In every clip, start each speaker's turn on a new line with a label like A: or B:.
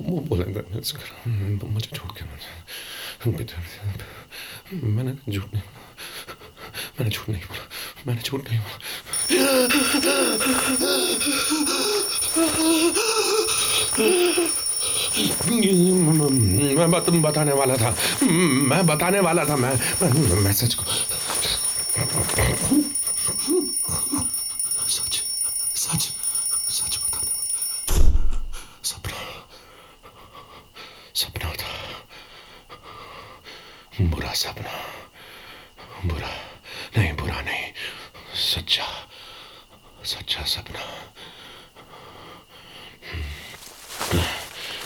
A: वो बोलेगा मैं उसको मुझे छोड़ के मैंने मैंने झूठ नहीं मैंने झूठ नहीं बोला। मैंने झूठ नहीं बोला। मैं बत, बताने वाला था। मैं बताने वाला था मैं मैं, मैं सच को सच सच सच बताने वाला सपना सपना था। बुरा सपना। बुरा नहीं बुरा नहीं। सच्चा सच्चा सपना।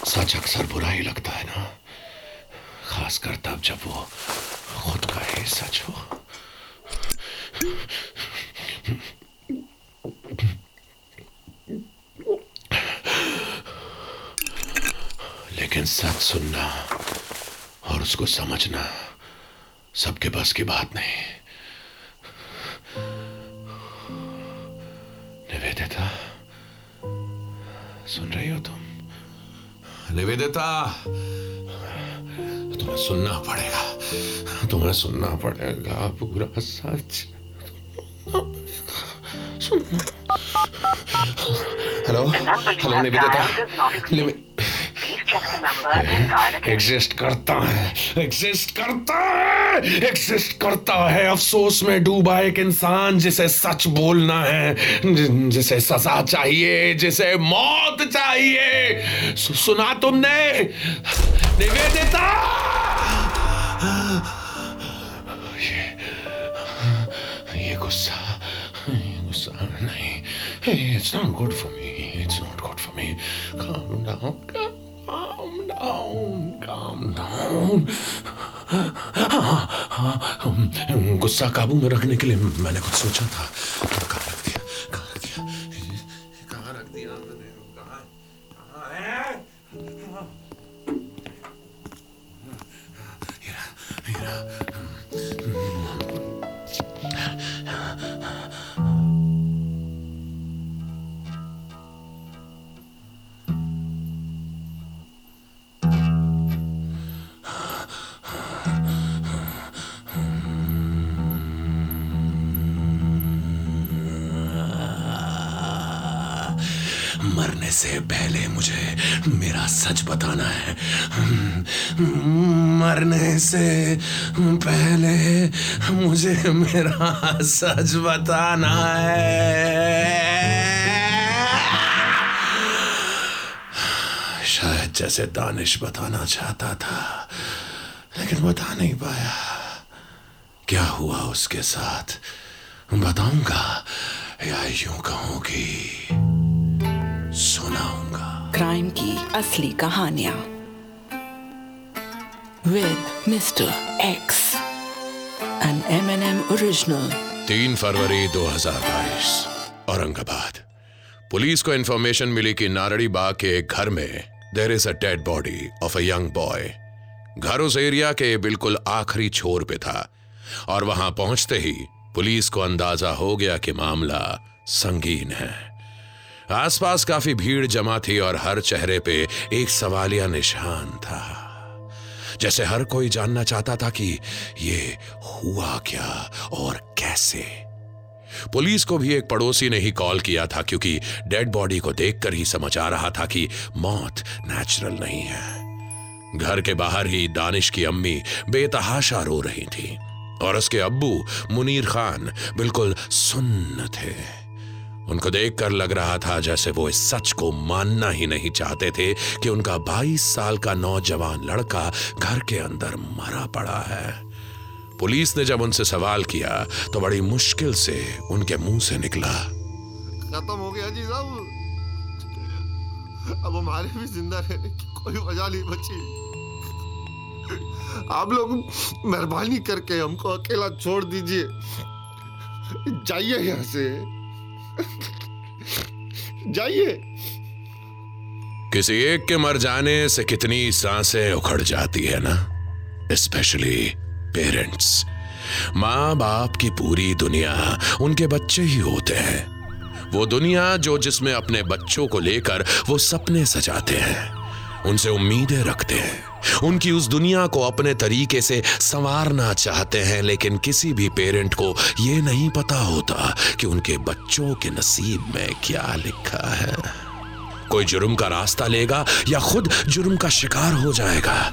A: सच अक्सर बुरा ही लगता है ना। खासकर तब जब वो खुद का ही सच हो। सच सुनना और उसको समझना सबके बस की बात नहीं। निवेदिता सुन रही हो तुम? निवेदिता! तुम्हें सुनना पड़ेगा। तुम्हें सुनना पड़ेगा पूरा सच। सुनना हेलो? हेलो निवेदिता। एग्जिस्ट करता है एग्जिस्ट करता है एग्जिस्ट करता है अफसोस में डूबा एक इंसान जिसे सच बोलना है जिसे सजा चाहिए जिसे मौत चाहिए सु, सुना तुमने निवेदिता ये ये गुस्सा गुस्सा नहीं it's not good for me it's not good for me calm down. calm down calm down. गुस्सा काबू में रखने के लिए मैंने कुछ सोचा था। से पहले मुझे मेरा सच बताना है। मरने से पहले मुझे मेरा सच बताना है। शायद जैसे दानिश बताना चाहता था, लेकिन बता नहीं पाया। क्या हुआ उसके साथ? बताऊँगा या यूँ कहूँ कि सुनाऊँगा।
B: क्राइम की असली कहानियाँ। With mister X N M N M original
C: तीन फरवरी 2022 औरंगाबाद। पुलिस को इंफॉर्मेशन मिली कि नारड़ी बाग के एक घर में there is a dead body of a young boy घर उस एरिया के बिल्कुल आखिरी छोर पे था। और वहाँ पहुँचते ही पुलिस को अंदाज़ा हो गया कि मामला संगीन है। आसपास काफ़ी भीड़ जमा थी और हर चेहरे पे एक सवालिया निशान था। जैसे हर कोई जानना चाहता था कि ये हुआ क्या और कैसे। पुलिस को भी एक पड़ोसी ने ही कॉल किया था क्योंकि डेड बॉडी को देखकर ही समझ आ रहा था कि मौत नेचुरल नहीं है। घर के बाहर ही दानिश की अम्मी बेतहाशा रो रही थी और उसके अब्बू मुनीर खान बिल्कुल सुन्न थे। उनको देखकर लग रहा था जैसे वो इस सच को मानना ही नहीं चाहते थे कि उनका 22 साल का नौजवान लड़का घर के अंदर मरा पड़ा है। पुलिस ने जब उनसे सवाल किया तो बड़ी मुश्किल से उनके मुँह से निकला।
D: खत्म हो गया जी साहब अब हमारे भी ज़िंदा रहने की कोई वजह नहीं बची। आप लोग मेहरबानी करके हमको अकेला छोड़ दीजिए। जाइए यहाँ से। जाइए।
C: किसी एक के मर जाने से कितनी साँसें उखड़ जाती है ना? स्पेशली पेरेंट्स माँ बाप की पूरी दुनिया उनके बच्चे ही होते हैं।
A: वो दुनिया जो जिसमें अपने बच्चों को लेकर वो सपने सजाते हैं। उनसे उम्मीदें रखते हैं। उनकी उस दुनिया को अपने तरीके से संवारना चाहते हैं, लेकिन किसी भी पेरेंट को यह नहीं पता होता कि उनके बच्चों के नसीब में क्या लिखा है। कोई जुर्म का रास्ता लेगा या खुद जुर्म का शिकार हो जाएगा।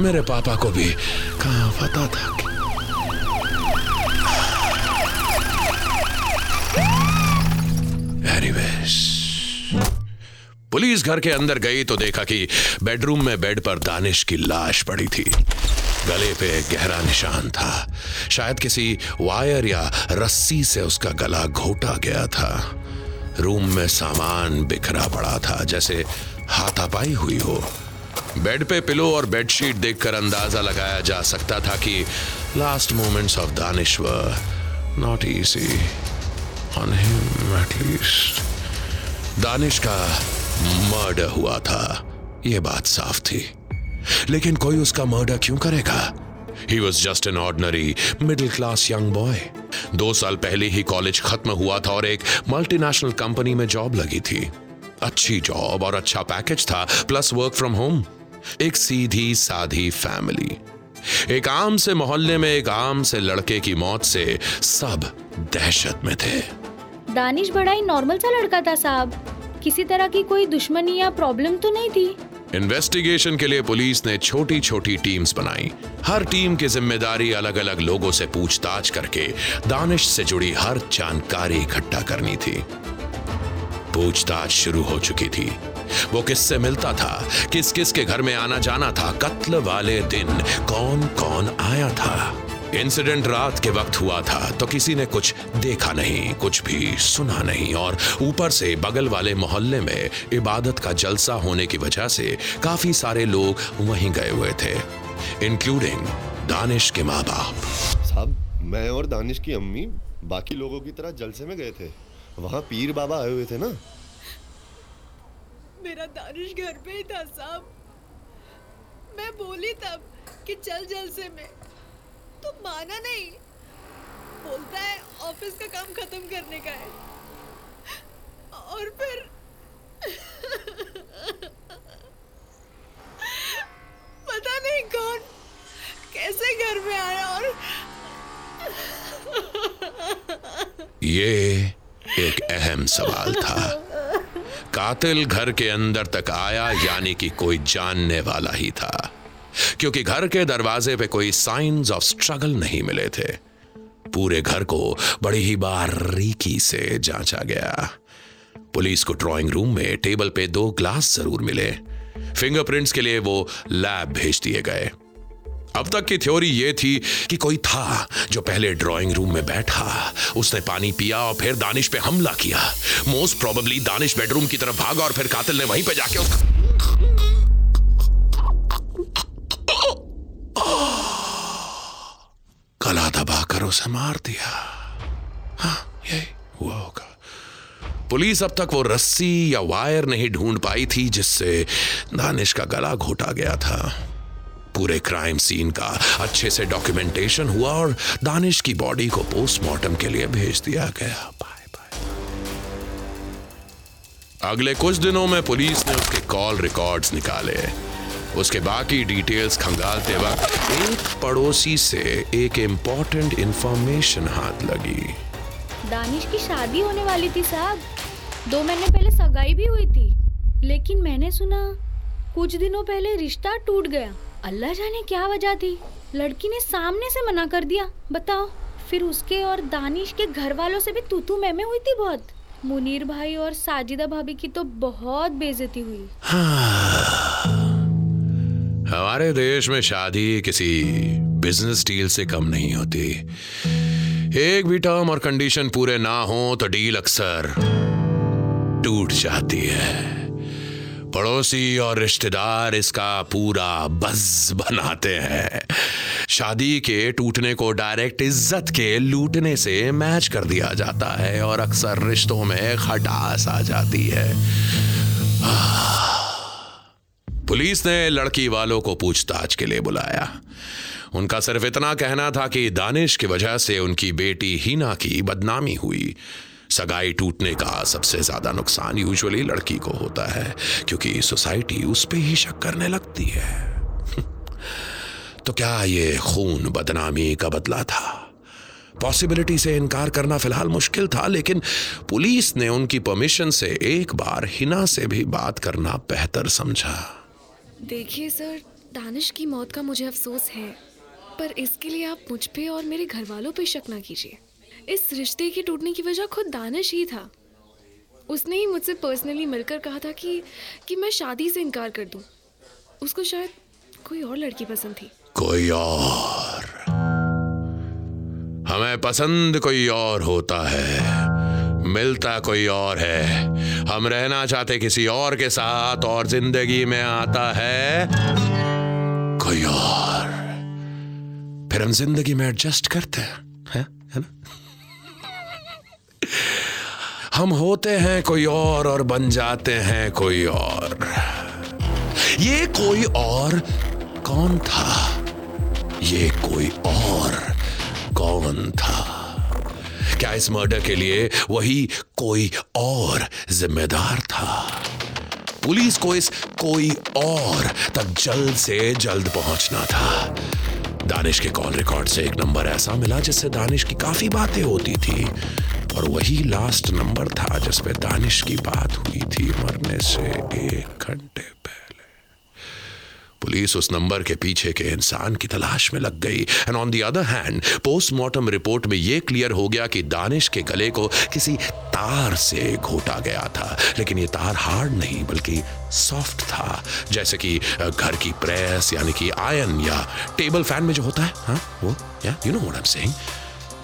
A: मेरे पापा को भी कहा पता था कि पुलिस घर के अंदर गई तो देखा कि बेडरूम में बेड पर दानिश की लाश पड़ी थी। गले पे गहरा निशान था। शायद किसी वायर या रस्सी से उसका गला घोटा गया था। रूम में सामान बिखरा पड़ा था, जैसे हाथापाई हुई हो। बेड पे पिलो और बेडशीट देखकर अंदाज़ा लगाया जा सकता था कि last moments of Danishwar not easy on him at least Danish का मर्डर हुआ था। यह बात साफ़ थी। लेकिन कोई उसका मर्डर क्यों करेगा? He was just an ordinary middle class young boy दो साल पहले ही कॉलेज खत्म हुआ था और एक मल्टीनेशनल कंपनी में जॉब लगी थी। अच्छी जॉब और अच्छा पैकेज था प्लस वर्क फ्रॉम होम एक सीधी साधी फैमिली एक आम से मोहल्ले में, एक आम से लड़के की मौत से सब दहशत में थे।
E: दानिश बड़ा ही नॉर्मल सा लड़का था साहब। किसी तरह की कोई दुश्मनी या प्रॉब्लम तो नहीं थी?
A: इन्वेस्टिगेशन के लिए पुलिस ने छोटी छोटी टीम्स बनाई। हर टीम की ज़िम्मेदारी अलग अलग लोगों से पूछताछ करके दानिश से जुड़ी हर जानकारी इकट्ठा करनी थी। पूछताछ शुरू हो चुकी थी। वो किससे मिलता था? किस किस के घर में आना जाना था? कत्ल वाले दिन कौन कौन आया था? इंसिडेंट रात के वक्त हुआ था तो किसी ने कुछ देखा नहीं कुछ भी सुना नहीं और ऊपर से बगल वाले मोहल्ले में इबादत का जलसा होने की वजह से काफ़ी सारे लोग वहीं गए हुए थे इंक्लूडिंग दानिश के माँ बाप
D: साहब मैं और दानिश की अम्मी बाकी लोगों की तरह जलसे में गए थे। वहाँ पीर बाबा आए हुए थे ना?
F: मेरा दानिश घर पे ही था साहब। मैं बोली तब कि चल जलसे में। तो माना नहीं। बोलता है, ऑफ़िस का काम खत्म करने का है। और फिर पता नहीं कौन कैसे घर में आया और
A: ये एक अहम सवाल था। कातिल घर के अंदर तक आया, यानी कि कोई जानने वाला ही था। क्योंकि घर के दरवाजे पे कोई साइंस ऑफ़ स्ट्रगल नहीं मिले थे। पूरे घर को बड़ी ही बारीकी से जांचा गया। पुलिस को ड्राइंग रूम में टेबल पे दो ग्लास ज़रूर मिले। फिंगरप्रिंट्स के लिए वो लैब भेज दिए गए। अब तक की थ्योरी ये थी कि कोई था जो पहले ड्राइंग रूम में बैठा। उसने पानी पिया और फिर दानिश पे हमला किया। मोस्ट प्रोबेबली दानिश बेडरूम की तरफ़ भागा और फिर कातिल ने वहीं पे जाके उसका गला दबाकर उसे मार दिया। हाँ यही हुआ होगा। पुलिस अब तक वो रस्सी या वायर नहीं ढूंढ पाई थी जिससे दानिश का गला घोटा गया था। पूरे क्राइम सीन का अच्छे से डॉक्यूमेंटेशन हुआ और दानिश की बॉडी को पोस्टमार्टम के लिए भेज दिया गया। Bye bye. अगले कुछ दिनों में पुलिस ने उसके कॉल रिकॉर्ड्स निकाले। उसके बाकी डिटेल्स खंगालते वक्त एक पड़ोसी से एक इंपॉर्टेंट इंफॉर्मेशन हाथ लगी।
E: दानिश की शादी होने वाली थी साहब। दो महीने पहले सगाई भी हुई थी लेकिन मैंने सुना कुछ दिनों पहले रिश्ता टूट गया। अल्लाह जाने क्या वजह थी। लड़की ने सामने से मना कर दिया। बताओ फिर उसके और दानिश के घर वालों से भी तू तू मैं हुई थी बहुत? मुनीर भाई और साजिदा भाभी की तो बहुत बेजती हुई।
A: हमारे देश में शादी किसी बिज़नेस डील से कम नहीं होती। एक भी टर्म और कंडीशन पूरे ना हो तो डील अक्सर टूट जाती है। पड़ोसी और रिश्तेदार इसका पूरा बज बनाते हैं। शादी के टूटने को डायरेक्ट इज़्ज़त के लूटने से मैच कर दिया जाता है और अक्सर रिश्तों में खटास आ जाती है। पुलिस ने लड़की वालों को पूछताछ के लिए बुलाया। उनका सिर्फ़ इतना कहना था कि दानिश की वजह से उनकी बेटी हिना की बदनामी हुई। सगाई टूटने का सबसे ज़्यादा नुकसान यूजुअली लड़की को होता है, क्योंकि सोसाइटी उस पर ही शक करने लगती है। तो क्या ये खून बदनामी का बदला था? पॉसिबिलिटी से इनकार करना फ़िलहाल मुश्किल था, लेकिन पुलिस ने उनकी परमिशन से एक बार हिना से भी बात करना बेहतर समझा।
G: देखिए सर, दानिश की मौत का मुझे अफसोस है, पर इसके लिए आप मुझ पे और मेरे घर वालों पे शक ना कीजिए। इस रिश्ते के टूटने की वजह खुद दानिश ही था। उसने ही मुझसे पर्सनली मिलकर कहा था कि कि मैं शादी से इनकार कर दूँ। उसको शायद कोई और लड़की पसंद थी।
A: कोई और। हमें पसंद कोई और होता है। मिलता कोई और है। हम रहना चाहते किसी और के साथ और ज़िंदगी में आता है कोई और। फिर हम ज़िंदगी में एडजस्ट करते हैं है, है ना? हम होते हैं कोई और और बन जाते हैं कोई और। ये कोई और कौन था? ये कोई और कौन था? क्या इस मर्डर के लिए वही कोई और जिम्मेदार था? पुलिस को इस कोई और तक जल्द से जल्द पहुँचना था। दानिश के कॉल रिकॉर्ड से एक नंबर ऐसा मिला जिससे दानिश की काफ़ी बातें होती थी। और वही लास्ट नंबर था जिस पे दानिश की बात हुई थी मरने से एक घंटे पहले। पुलिस उस नंबर के पीछे के इंसान की तलाश में लग गई। And on the other hand postmortem report में यह क्लियर हो गया कि दानिश के गले को किसी तार से घोटा गया था। लेकिन ये तार हार्ड नहीं, बल्कि सॉफ्ट था। जैसे कि घर की प्रेस यानी कि आयन या टेबल फ़ैन में जो होता है हाँ वो, या you know what I am saying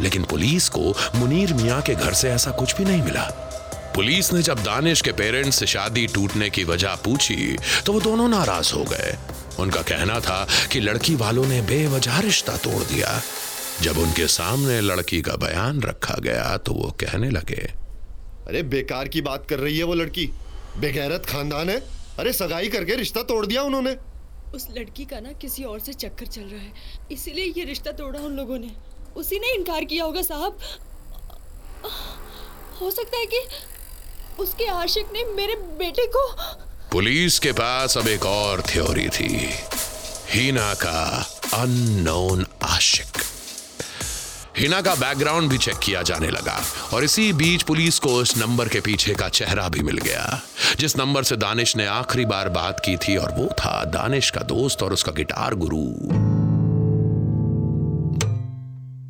A: लेकिन पुलिस को मुनीर मियाँ के घर से ऐसा कुछ भी नहीं मिला। पुलिस ने जब दानिश के पेरेंट्स से शादी टूटने की वजह पूछी तो वो दोनों नाराज़ हो गए। उनका कहना था कि लड़की वालों ने बेवजह रिश्ता तोड़ दिया। जब उनके सामने लड़की का बयान रखा गया तो वो कहने लगे
D: अरे बेकार की बात कर रही है वो लड़की। बेगैरत खानदान है। अरे सगाई करके रिश्ता तोड़ दिया उन्होंने।
F: उस लड़की का ना किसी और से चक्कर चल रहा है। इसीलिए ये रिश्ता तोड़ा उन लोगों ने। उसी ने इनकार किया होगा साहब। हो सकता है कि उसके आशिक ने मेरे बेटे को
A: पुलिस के पास अब एक और थ्योरी थी। हीना का अननोन आशिक। हिना का बैकग्राउंड भी चेक किया जाने लगा, और इसी बीच पुलिस को उस नंबर के पीछे का चेहरा भी मिल गया, जिस नंबर से दानिश ने आखिरी बार बात की थी, और वो था दानिश का दोस्त और उसका गिटार गुरु।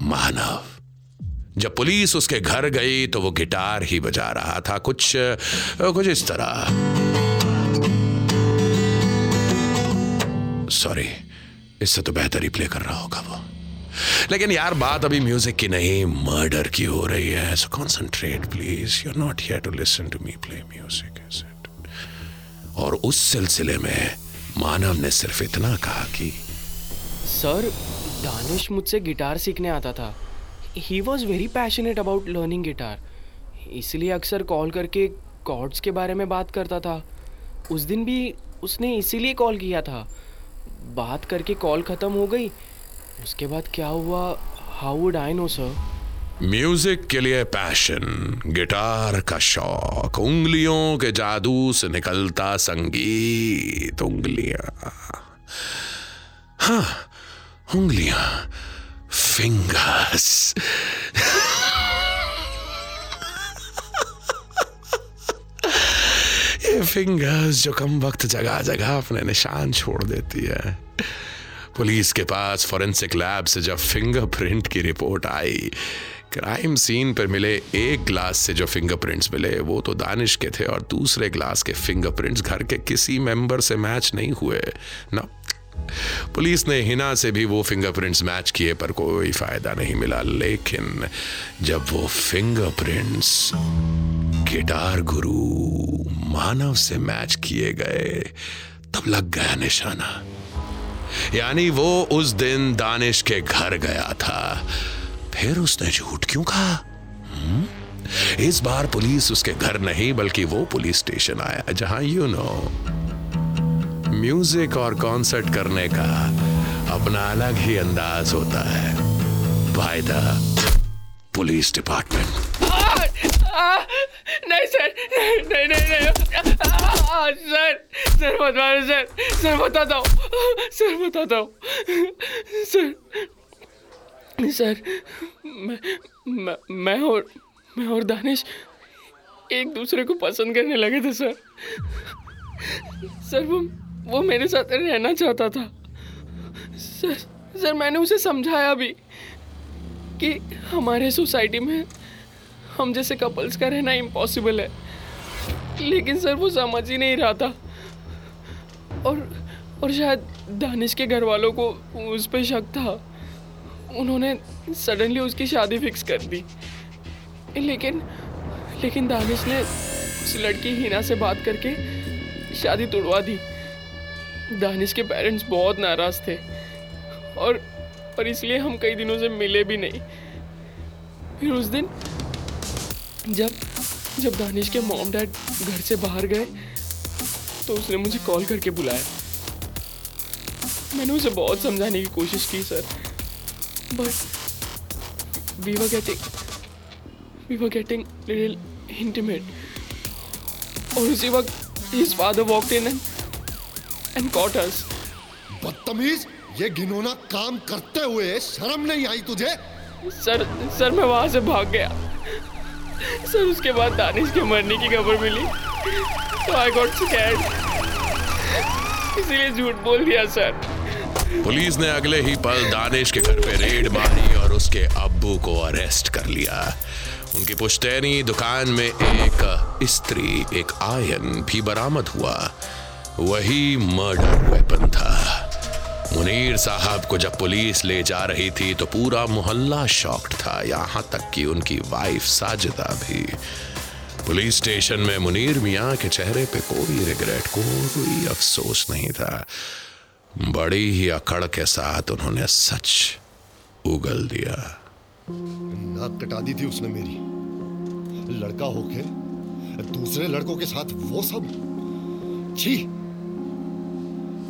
A: मानव। जब पुलिस उसके घर गई तो वो गिटार ही बजा रहा था, कुछ कुछ इस तरह। सॉरी इससे तो बेहतर ही प्ले कर रहा होगा वो। लेकिन यार, बात अभी म्यूज़िक की नहीं मर्डर की हो रही है so concentrate please you are not here to listen to me play music और उस सिलसिले में मानव ने सिर्फ़ इतना कहा कि
H: सर, दानिश मुझसे गिटार सीखने आता था। He was very passionate about learning guitar इसलिए अक्सर कॉल करके कॉर्ड्स के बारे में बात करता था। उस दिन भी उसने इसीलिए कॉल किया था। बात करके कॉल ख़त्म हो गई। उसके बाद क्या हुआ? How would I know sir
A: music के लिए पैशन गिटार का शौक, उंगलियों के जादू से निकलता संगीत, उंगलियाँ। हाँ उंगलियाँ। फिंगर्स ये फिंगर्स जो कम वक्त जगह जगह अपने निशान छोड़ देती है पुलिस के पास फॉरेंसिक लैब से जब फिंगरप्रिंट की रिपोर्ट आई क्राइम सीन पर मिले एक ग्लास से जो फिंगरप्रिंट्स मिले वो तो दानिश के थे और दूसरे ग्लास के फिंगरप्रिंट्स घर के किसी मेंबर से मैच नहीं हुए ना पुलिस ने हिना से भी वो फिंगरप्रिंट्स मैच किए, पर कोई फ़ायदा नहीं मिला। लेकिन जब वो फिंगरप्रिंट्स गिटार गुरु मानव से मैच किए गए, तब लग गया निशाना। यानी वो उस दिन दानिश के घर गया था। फिर उसने झूठ क्यों कहा? हम्म? इस बार पुलिस उसके घर नहीं, बल्कि वो पुलिस स्टेशन आया, जहाँ यू नो म्यूज़िक और कॉन्सर्ट करने का अपना अलग ही अंदाज होता है। By the. Police department.
H: नहीं, सर। नहीं नहीं नहीं सर। सर मत मारो सर। सर बताता हूँ सर बताता हूँ सर। सर। मैं मैं मैं और मैं और दानिश एक दूसरे को पसंद करने लगे थे, सर। सर, वो वो मेरे साथ रहना चाहता था। सर सर, मैंने उसे समझाया भी कि हमारे सोसाइटी में हम जैसे कपल्स का रहना इम्पॉसिबल है। लेकिन सर, वो समझ ही नहीं रहा था। और और शायद दानिश के घर वालों को उस पर शक था। उन्होंने सडनली उसकी शादी फिक्स कर दी। लेकिन लेकिन दानिश ने उस लड़की हिना से बात करके शादी तोड़वा दी। दानिश के पेरेंट्स बहुत नाराज़ थे। और, पर इसलिए हम कई दिनों से मिले भी नहीं। फिर उस दिन, जब जब दानिश के मॉम डैड घर से बाहर गए तो उसने मुझे कॉल करके बुलाया। मैंने उसे बहुत समझाने की कोशिश की sir but we were getting we were getting little intimate और उसी वक्त, his father walked in and and caught us.
D: बदतमीज ये घिनौना काम करते हुए शर्म नहीं आई तुझे?
H: सर सर मैं वहाँ से भाग गया। सर उसके बाद दानिश के मरने की खबर मिली। तो आई गॉट स्कैर्ड इसीलिए झूठ बोल दिया सर।
A: पुलिस ने अगले ही पल दानिश के घर पे रेड मारी और उसके अब्बू को अरेस्ट कर लिया। उनकी पुश्तैनी दुकान में एक स्त्री एक आयन भी बरामद हुआ। वही मर्डर वेपन था। मुनीर साहब को जब पुलिस ले जा रही थी तो पूरा मोहल्ला शॉक्ड था। यहाँ तक कि उनकी वाइफ साजिदा भी। पुलिस स्टेशन में मुनीर मियाँ के चेहरे पे कोई रिग्रेट, कोई अफसोस नहीं था। बड़ी ही अकड़ के साथ उन्होंने सच उगल दिया।
D: नाक कटा दी थी उसने मेरी। लड़का होके, दूसरे लड़कों के साथ वो सब। छी!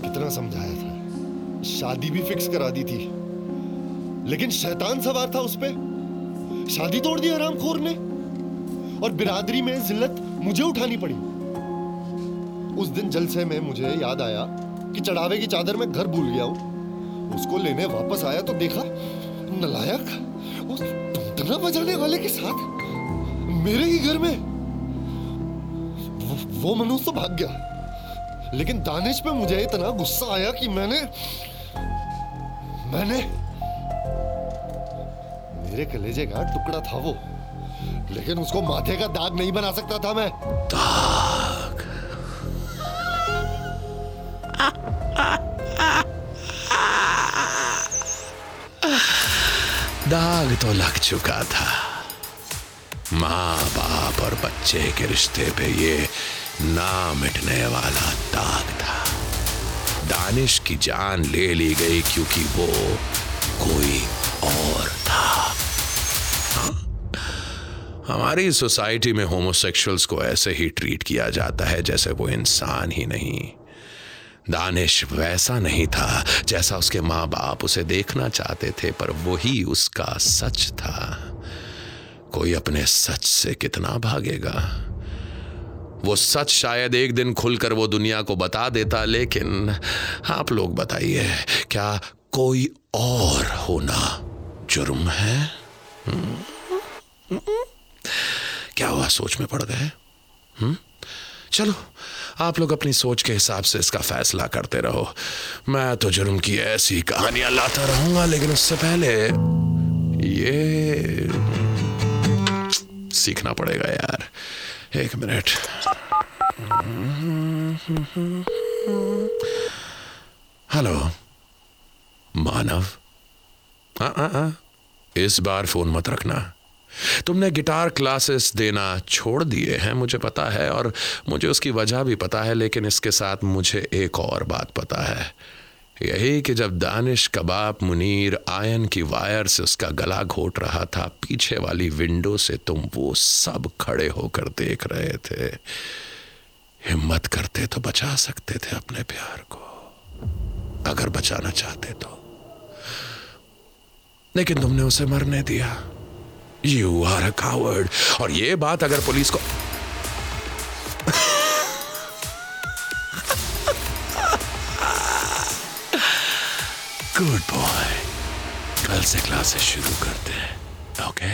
D: कितना समझाया था। शादी भी फिक्स करा दी थी। लेकिन शैतान सवार था उस पे। शादी तोड़ दी हरामखोर ने। और बिरादरी में जिल्लत मुझे उठानी पड़ी। उस दिन जलसे में मुझे याद आया कि चढ़ावे की चादर में घर भूल गया हूँ। उसको लेने वापस आया तो देखा नलायक उस टुनटना बजाने वाले के साथ मेरे ही घर में वो, वो मनुष्य तो भाग गया। लेकिन दानिश पे मुझे इतना गुस्सा आया कि मैंने मैंने मेरे कलेजे का टुकड़ा था वो, लेकिन उसको माथे का दाग नहीं बना सकता था मैं।
A: दाग। दाग तो लग चुका था। माँ बाप और बच्चे के रिश्ते पे ये ना मिटने वाला दाग था। दानिश की जान ले ली गई क्योंकि वो कोई और था। हमारी सोसाइटी में होमोसेक्सुअल्स को ऐसे ही ट्रीट किया जाता है जैसे वो इंसान ही नहीं। दानिश वैसा नहीं था जैसा उसके माँ बाप उसे देखना चाहते थे, पर वही उसका सच था। कोई अपने सच से कितना भागेगा? वो सच शायद एक दिन खुलकर वो दुनिया को बता देता, लेकिन आप लोग बताइए, क्या कोई और होना जुर्म है? हम्म? क्या हुआ? सोच में पड़ गए? हम्म। चलो, आप लोग अपनी सोच के हिसाब से इसका फैसला करते रहो। मैं तो जुर्म की ऐसी कहानियाँ लाता रहूँगा, लेकिन उससे पहले ये सीखना पड़ेगा यार। एक मिनट हेलो मानव हाँ हाँ हाँ इस बार फ़ोन मत रखना तुमने गिटार क्लासेस देना छोड़ दिए हैं मुझे पता है और मुझे उसकी वजह भी पता है लेकिन इसके साथ मुझे एक और बात पता है यही कि जब दानिश कबाब मुनीर आयन की वायर से उसका गला घोट रहा था, पीछे वाली विंडो से तुम वो सब खड़े होकर देख रहे थे। हिम्मत करते तो बचा सकते थे अपने प्यार को। अगर बचाना चाहते तो। लेकिन तुमने उसे मरने दिया। यू आर अ कावर्ड और ये बात अगर पुलिस को गुड बॉय कल से क्लासेस शुरू करते हैं ओके